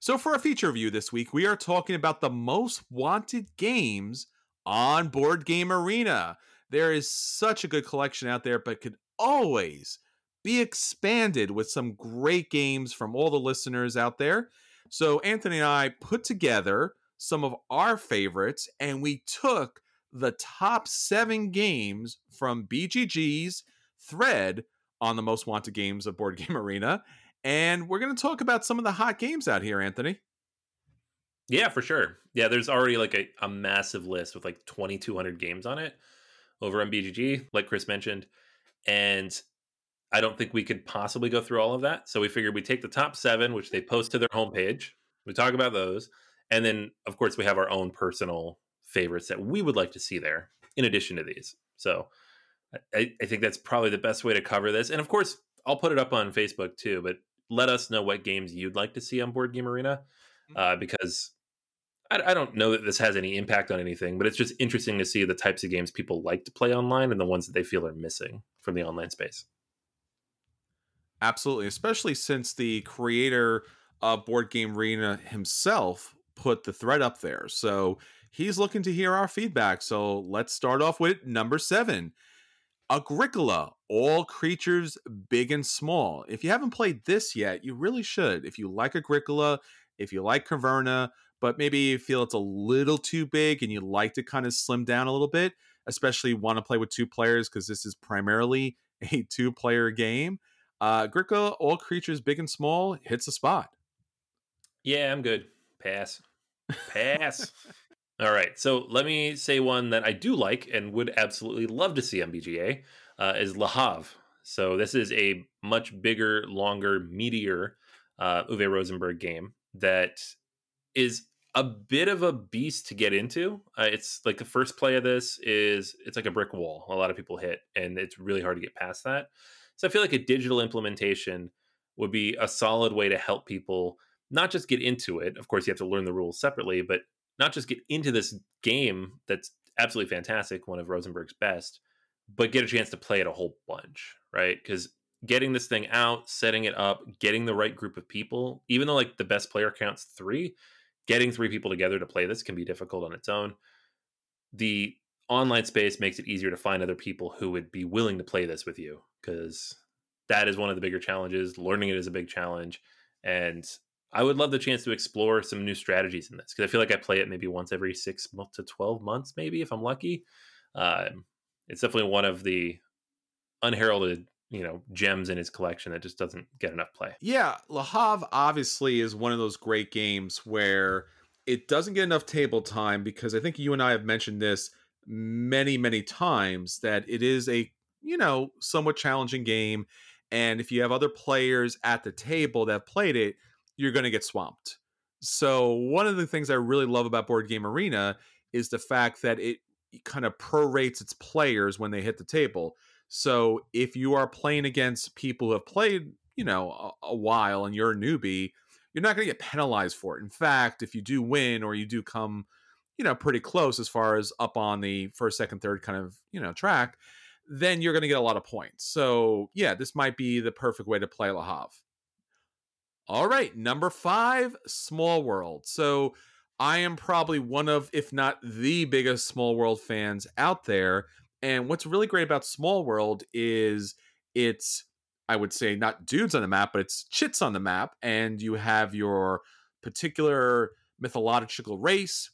[SPEAKER 1] So, for our feature review this week, we are talking about the most wanted games on Board Game Arena. There is such a good collection out there, but could always be expanded with some great games from all the listeners out there. So, Anthony and I put together some of our favorites and we took the top seven games from BGG's thread on the most wanted games of Board Game [laughs] Arena. And we're going to talk about some of the hot games out here, Anthony.
[SPEAKER 2] Yeah, for sure. Yeah, there's already like a, a massive list with like 2,200 games on it over on BGG, like Chris mentioned. And I don't think we could possibly go through all of that. So we figured we take the top seven, which they post to their homepage. We talk about those. And then, of course, we have our own personal favorites that we would like to see there in addition to these. So I, I think that's probably the best way to cover this. And of course, I'll put it up on Facebook too, but let us know what games you'd like to see on Board Game Arena mm-hmm. uh, because I, I, don't know that this has any impact on anything, but it's just interesting to see the types of games people like to play online and the ones that they feel are missing from the online space.
[SPEAKER 1] Absolutely, especially since the creator of Board Game Arena himself put the thread up there. So he's looking to hear our feedback. So let's start off with number seven. Agricola, all creatures big and small. If you haven't played this yet, you really should. If you like Agricola, if you like Caverna, but maybe you feel it's a little too big and you like to kind of slim down a little bit, especially want to play with two players because this is primarily [laughs] a two player game. Uh, Agricola, all creatures big and small, hits a spot.
[SPEAKER 2] Yeah, I'm good. Pass. Pass. [laughs] All right, so let me say one that I do like and would absolutely love to see on BGA uh, is Le Havre. So this is a much bigger, longer, meatier uh, Uwe Rosenberg game that is a bit of a beast to get into. Uh, it's like the first play of this is it's like a brick wall. A lot of people hit, and it's really hard to get past that. So I feel like a digital implementation would be a solid way to help people not just get into it. Of course, you have to learn the rules separately, but not just get into this game that's absolutely fantastic, one of Rosenberg's best, but get a chance to play it a whole bunch, right? Because getting this thing out, setting it up, getting the right group of people, even though like the best player counts three, getting three people together to play this can be difficult on its own. The online space makes it easier to find other people who would be willing to play this with you because that is one of the bigger challenges. Learning it is a big challenge. And I would love the chance to explore some new strategies in this because I feel like I play it maybe once every six months to 12 months, maybe if I'm lucky. Uh, it's definitely one of the unheralded you know gems in his collection that just doesn't get enough play.
[SPEAKER 1] Yeah, Le Havre obviously is one of those great games where it doesn't get enough table time because I think you and I have mentioned this many many times that it is a you know somewhat challenging game and if you have other players at the table that have played it you're going to get swamped. So one of the things I really love about Board Game Arena is the fact that it kind of prorates its players when they hit the table. So if you are playing against people who have played, you know, a, a while and you're a newbie, you're not going to get penalized for it. In fact, if you do win or you do come, you know, pretty close as far as up on the first, second, third kind of, you know, track, then you're going to get a lot of points. So, yeah, this might be the perfect way to play Le Havre. All right, number five, Small World. So I am probably one of, if not the biggest Small World fans out there. And what's really great about Small World is it's I would say not dudes on the map, but it's chits on the map, and you have your particular mythological race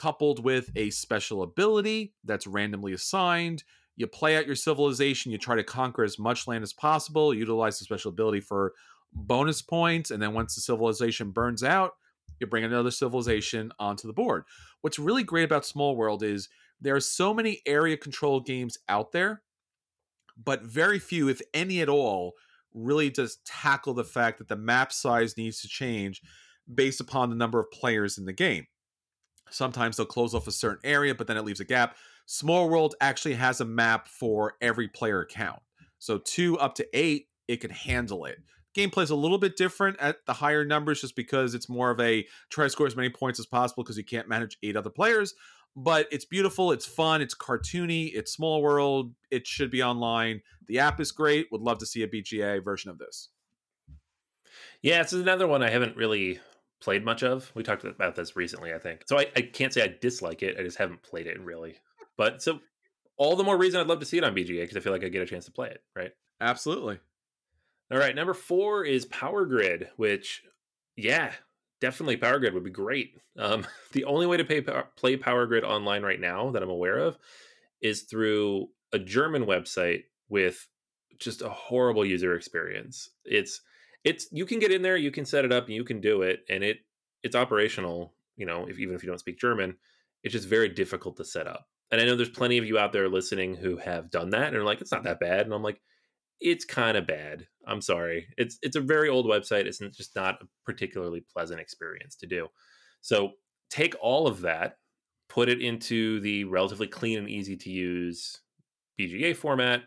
[SPEAKER 1] coupled with a special ability that's randomly assigned. You play out your civilization, you try to conquer as much land as possible, utilize the special ability for bonus points, and then once the civilization burns out, you bring another civilization onto the board. What's really great about Small World is there are so many area control games out there, but very few, if any at all, really does tackle the fact that the map size needs to change based upon the number of players in the game. Sometimes they'll close off a certain area, but then it leaves a gap. Small World actually has a map for every player count. So two up to eight, it can handle it. Gameplay is a little bit different at the higher numbers just because it's more of a try to score as many points as possible because you can't manage eight other players. But it's beautiful, it's fun, it's cartoony, it's small world, it should be online. The app is great. Would love to see a BGA version of this.
[SPEAKER 2] Yeah, it's another one I haven't really played much of. We talked about this recently, I think. So I, I can't say I dislike it. I just haven't played it really. But so all the more reason I'd love to see it on BGA because I feel like I get a chance to play it, right?
[SPEAKER 1] Absolutely.
[SPEAKER 2] All right, number four is Power Grid, which, yeah, definitely Power Grid would be great. Um, [laughs] the only way to pay, play Power Grid online right now that I'm aware of is through a German website with just a horrible user experience. It's it's you can get in there, you can set it up, and you can do it, and it it's operational. You know, if even if you don't speak German, it's just very difficult to set up. And I know there's plenty of you out there listening who have done that and are like, it's not that bad. And I'm like, it's kind of bad. I'm sorry. It's it's a very old website. It's just not a particularly pleasant experience to do. So take all of that, put it into the relatively clean and easy to use BGA format,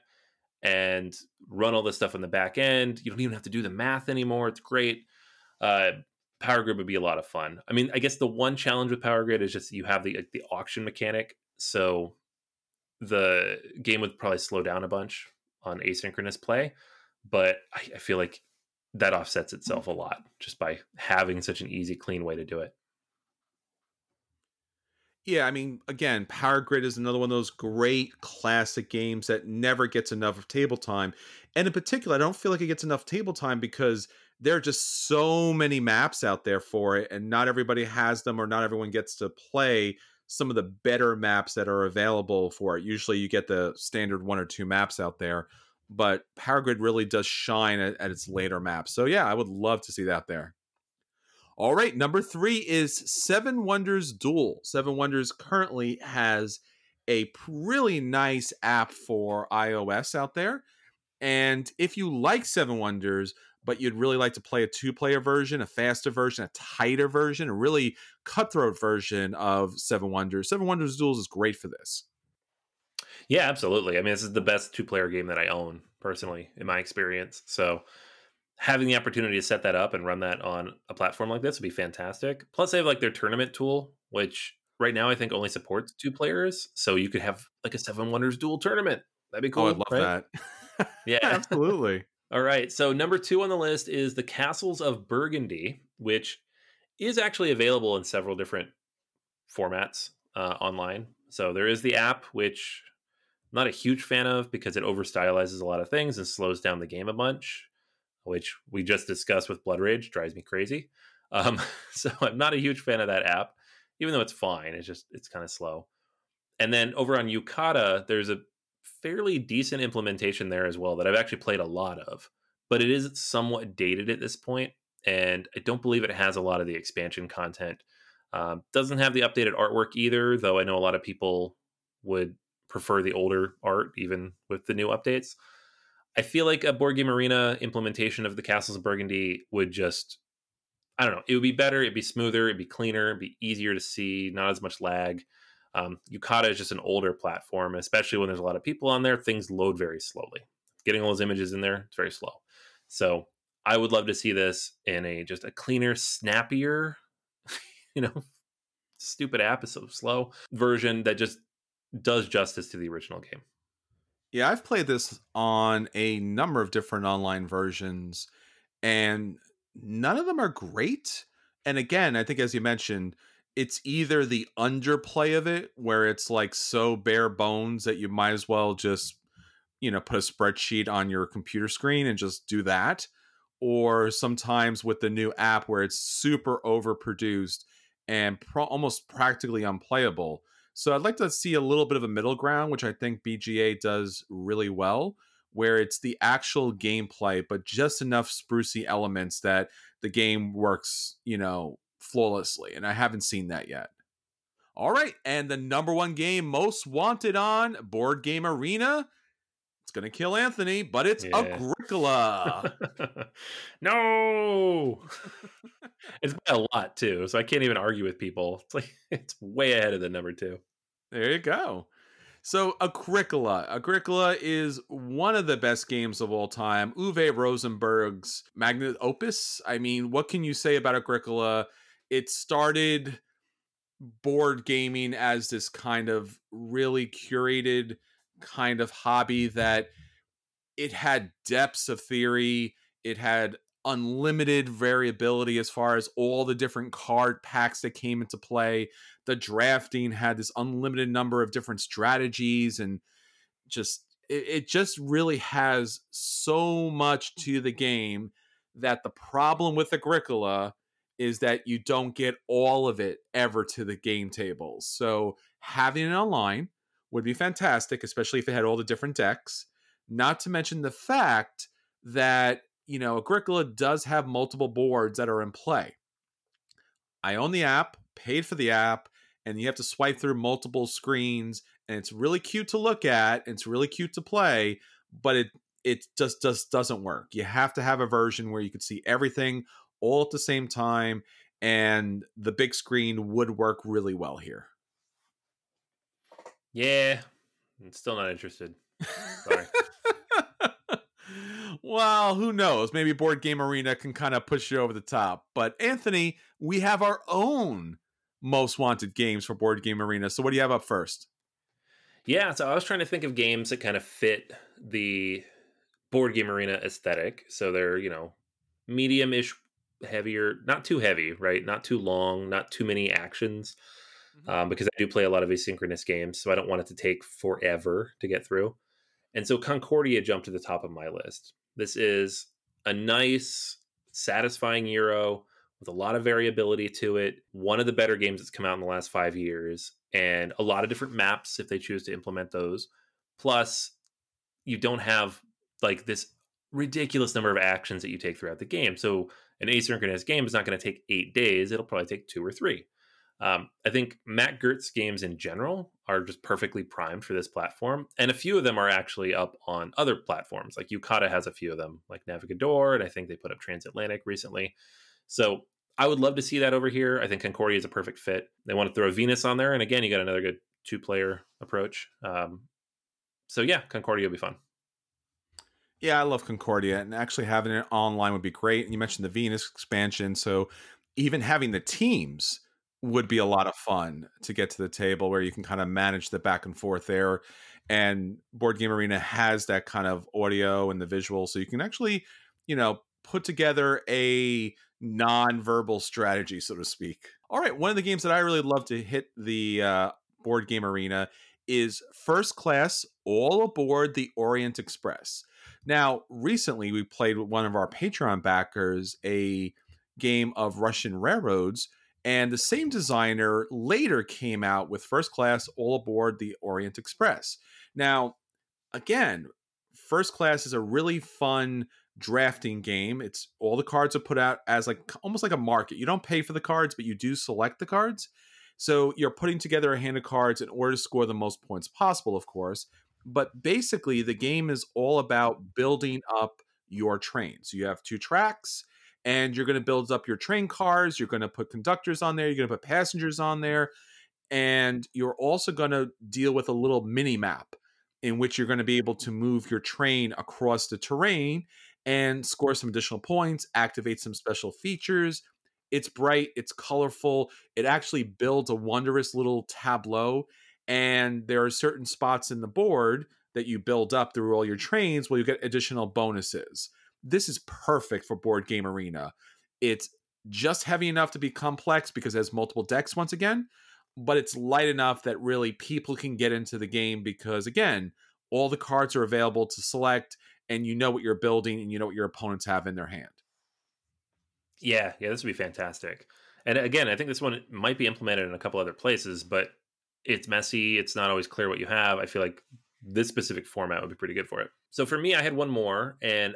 [SPEAKER 2] and run all this stuff on the back end. You don't even have to do the math anymore. It's great. Uh, Power Grid would be a lot of fun. I mean, I guess the one challenge with Power Grid is just you have the the auction mechanic, so the game would probably slow down a bunch on asynchronous play. But I, I feel like that offsets itself a lot just by having such an easy, clean way to do it.
[SPEAKER 1] Yeah, I mean, again, Power Grid is another one of those great classic games that never gets enough of table time. And in particular, I don't feel like it gets enough table time because there are just so many maps out there for it, and not everybody has them, or not everyone gets to play some of the better maps that are available for it. Usually, you get the standard one or two maps out there, but Power Grid really does shine at, at its later maps. So, yeah, I would love to see that there. All right, number three is Seven Wonders Duel. Seven Wonders currently has a really nice app for iOS out there. And if you like Seven Wonders, but you'd really like to play a two player version, a faster version, a tighter version, a really cutthroat version of Seven Wonders, Seven Wonders Duels is great for this.
[SPEAKER 2] Yeah, absolutely. I mean, this is the best two player game that I own personally, in my experience. So having the opportunity to set that up and run that on a platform like this would be fantastic. Plus, they have like their tournament tool, which right now I think only supports two players. So you could have like a Seven Wonders Duel tournament. That'd be cool.
[SPEAKER 1] Oh, I'd love right?
[SPEAKER 2] that. yeah, [laughs]
[SPEAKER 1] absolutely. [laughs]
[SPEAKER 2] All right. So number two on the list is the Castles of Burgundy, which is actually available in several different formats uh, online. So there is the app, which I'm not a huge fan of because it over stylizes a lot of things and slows down the game a bunch which we just discussed with Blood Rage, drives me crazy. Um, [laughs] so I'm not a huge fan of that app, even though it's fine. It's just it's kind of slow. And then over on Yucata, there's a fairly decent implementation there as well that I've actually played a lot of, but it is somewhat dated at this point, and I don't believe it has a lot of the expansion content. Um, doesn't have the updated artwork either, though I know a lot of people would prefer the older art even with the new updates. I feel like a board game arena implementation of the Castles of Burgundy would just I don't know, it would be better, it'd be smoother, it'd be cleaner, it'd be easier to see, not as much lag. Um, Yucata is just an older platform, especially when there's a lot of people on there, things load very slowly. Getting all those images in there, it's very slow. So I would love to see this in a just a cleaner, snappier, [laughs] you know, stupid app is so slow version that just does justice to the original game.
[SPEAKER 1] Yeah, I've played this on a number of different online versions, and none of them are great. And again, I think as you mentioned, it's either the underplay of it, where it's like so bare bones that you might as well just, you know, put a spreadsheet on your computer screen and just do that. Or sometimes with the new app where it's super overproduced and pro- almost practically unplayable. So I'd like to see a little bit of a middle ground, which I think BGA does really well, where it's the actual gameplay, but just enough sprucey elements that the game works, you know, flawlessly. And I haven't seen that yet. All right, and the number one game most wanted on Board Game Arena. It's gonna kill Anthony, but it's yeah. Agricola. [laughs]
[SPEAKER 2] no, it's by a lot too, so I can't even argue with people. It's like [laughs] it's way ahead of the number two.
[SPEAKER 1] There you go. So Agricola. Agricola is one of the best games of all time. Uwe Rosenberg's magnum opus. I mean, what can you say about Agricola? It started board gaming as this kind of really curated kind of hobby that it had depths of theory it had unlimited variability as far as all the different card packs that came into play the drafting had this unlimited number of different strategies and just it, it just really has so much to the game that the problem with agricola is that you don't get all of it ever to the game tables. So having it online would be fantastic, especially if it had all the different decks. Not to mention the fact that, you know, Agricola does have multiple boards that are in play. I own the app, paid for the app, and you have to swipe through multiple screens, and it's really cute to look at, it's really cute to play, but it it just just doesn't work. You have to have a version where you can see everything all at the same time and the big screen would work really well here.
[SPEAKER 2] Yeah, I'm still not interested. Sorry. [laughs]
[SPEAKER 1] well, who knows? Maybe Board Game Arena can kind of push you over the top. But Anthony, we have our own most wanted games for Board Game Arena. So what do you have up first?
[SPEAKER 2] Yeah, so I was trying to think of games that kind of fit the Board Game Arena aesthetic. So they're, you know, medium-ish heavier, not too heavy, right? Not too long, not too many actions. Mm-hmm. Um, because I do play a lot of asynchronous games, so I don't want it to take forever to get through. And so Concordia jumped to the top of my list. This is a nice, satisfying Euro with a lot of variability to it. One of the better games that's come out in the last five years, and a lot of different maps if they choose to implement those. Plus, you don't have like this ridiculous number of actions that you take throughout the game. So an asynchronous game is not going to take eight days. It'll probably take two or three. Um, I think Mac Gerdts' games in general are just perfectly primed for this platform, and a few of them are actually up on other platforms. Like Yucata has a few of them, like Navegador, and I think they put up Transatlantic recently. So I would love to see that over here. I think Concordia is a perfect fit. They want to throw Venus on there, and again, you got another good two-player approach. Um, so yeah, Concordia will be fun.
[SPEAKER 1] Yeah, I love Concordia, and actually having it online would be great. And you mentioned the Venus expansion, so even having the teams would be a lot of fun to get to the table where you can kind of manage the back and forth there. And Board Game Arena has that kind of audio and the visual, so you can actually, you know, put together a non-verbal strategy, so to speak. All right, one of the games that I really love to hit the uh, Board Game Arena is First Class All Aboard the Orient Express. Now, recently we played with one of our Patreon backers a game of Russian railroads, and the same designer later came out with First Class All Aboard the Orient Express. Now, again, First Class is a really fun drafting game. It's all the cards are put out as like almost like a market. You don't pay for the cards, but you do select the cards. So you're putting together a hand of cards in order to score the most points possible, of course. But basically, the game is all about building up your train. So you have two tracks, and you're going to build up your train cars. You're going to put conductors on there. You're going to put passengers on there. And you're also going to deal with a little mini map in which you're going to be able to move your train across the terrain and score some additional points, activate some special features. It's bright, it's colorful. It actually builds a wondrous little tableau and there are certain spots in the board that you build up through all your trains where you get additional bonuses. This is perfect for board game arena. It's just heavy enough to be complex because it has multiple decks once again, but it's light enough that really people can get into the game because again, all the cards are available to select, and you know what you're building and you know what your opponents have in their hand.
[SPEAKER 2] Yeah, yeah, this would be fantastic. And again, I think this one might be implemented in a couple other places, but it's messy. It's not always clear what you have. I feel like this specific format would be pretty good for it. So for me, I had one more, and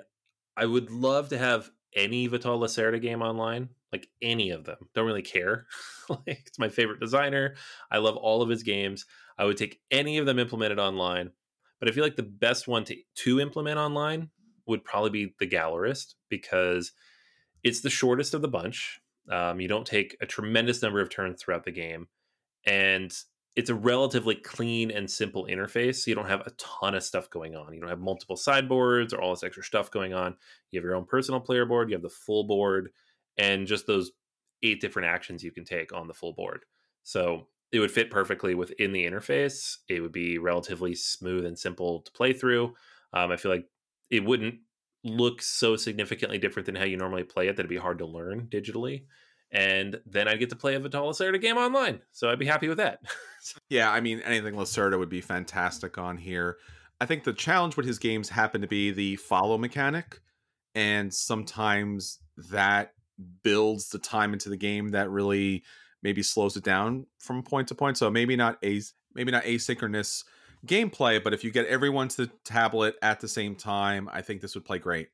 [SPEAKER 2] I would love to have any Vital Lacerda game online, like any of them. Don't really care. [laughs] like it's my favorite designer. I love all of his games. I would take any of them implemented online. But I feel like the best one to, to implement online would probably be the Gallerist because it's the shortest of the bunch. Um, you don't take a tremendous number of turns throughout the game, and it's a relatively clean and simple interface. So you don't have a ton of stuff going on. You don't have multiple sideboards or all this extra stuff going on. You have your own personal player board, you have the full board, and just those eight different actions you can take on the full board. So it would fit perfectly within the interface. It would be relatively smooth and simple to play through. Um, I feel like it wouldn't look so significantly different than how you normally play it that it'd be hard to learn digitally and then I'd get to play a Vital Lacerda game online. So I'd be happy with that. [laughs]
[SPEAKER 1] yeah, I mean, anything Lacerda would be fantastic on here. I think the challenge with his games happen to be the follow mechanic, and sometimes that builds the time into the game that really maybe slows it down from point to point. So maybe not a maybe not asynchronous gameplay, but if you get everyone to the tablet at the same time, I think this would play great.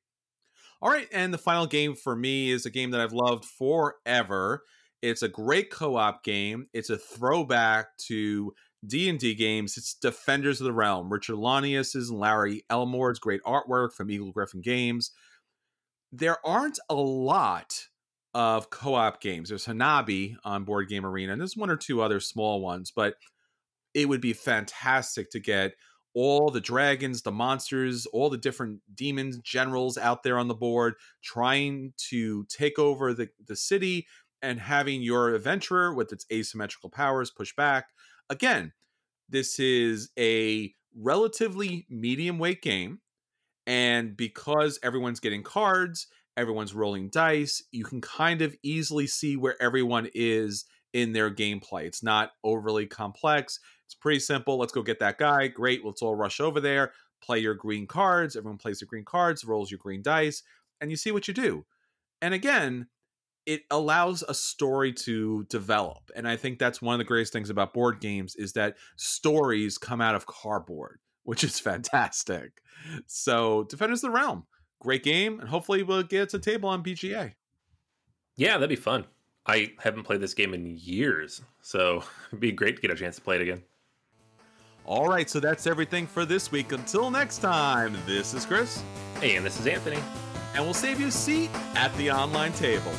[SPEAKER 1] All right, and the final game for me is a game that I've loved forever. It's a great co-op game. It's a throwback to D&D games. It's Defenders of the Realm. Richard Launius's and Larry Elmore's great artwork from Eagle-Gryphon Games. There aren't a lot of co-op games. There's Hanabi on Board Game Arena, and there's one or two other small ones, but it would be fantastic to get all the dragons, the monsters, all the different demons, generals out there on the board, trying to take over the, the city and having your adventurer with its asymmetrical powers push back. Again, this is a relatively medium weight game. And because everyone's getting cards, everyone's rolling dice, you can kind of easily see where everyone is in their gameplay. It's not overly complex. It's pretty simple. Let's go get that guy. Great. Let's all rush over there, play your green cards. Everyone plays the green cards, rolls your green dice, and you see what you do. And again, it allows a story to develop. And I think that's one of the greatest things about board games is that stories come out of cardboard, which is [laughs] fantastic. So, Defenders of the Realm, great game, and hopefully we'll get to table on BGA.
[SPEAKER 2] Yeah, that'd be fun. I haven't played this game in years, so [laughs] it'd be great to get a chance to play it again.
[SPEAKER 1] All right, so that's everything for this week. Until next time, this is Chris.
[SPEAKER 2] Hey, and this is Anthony.
[SPEAKER 1] And we'll save you a seat at the online table.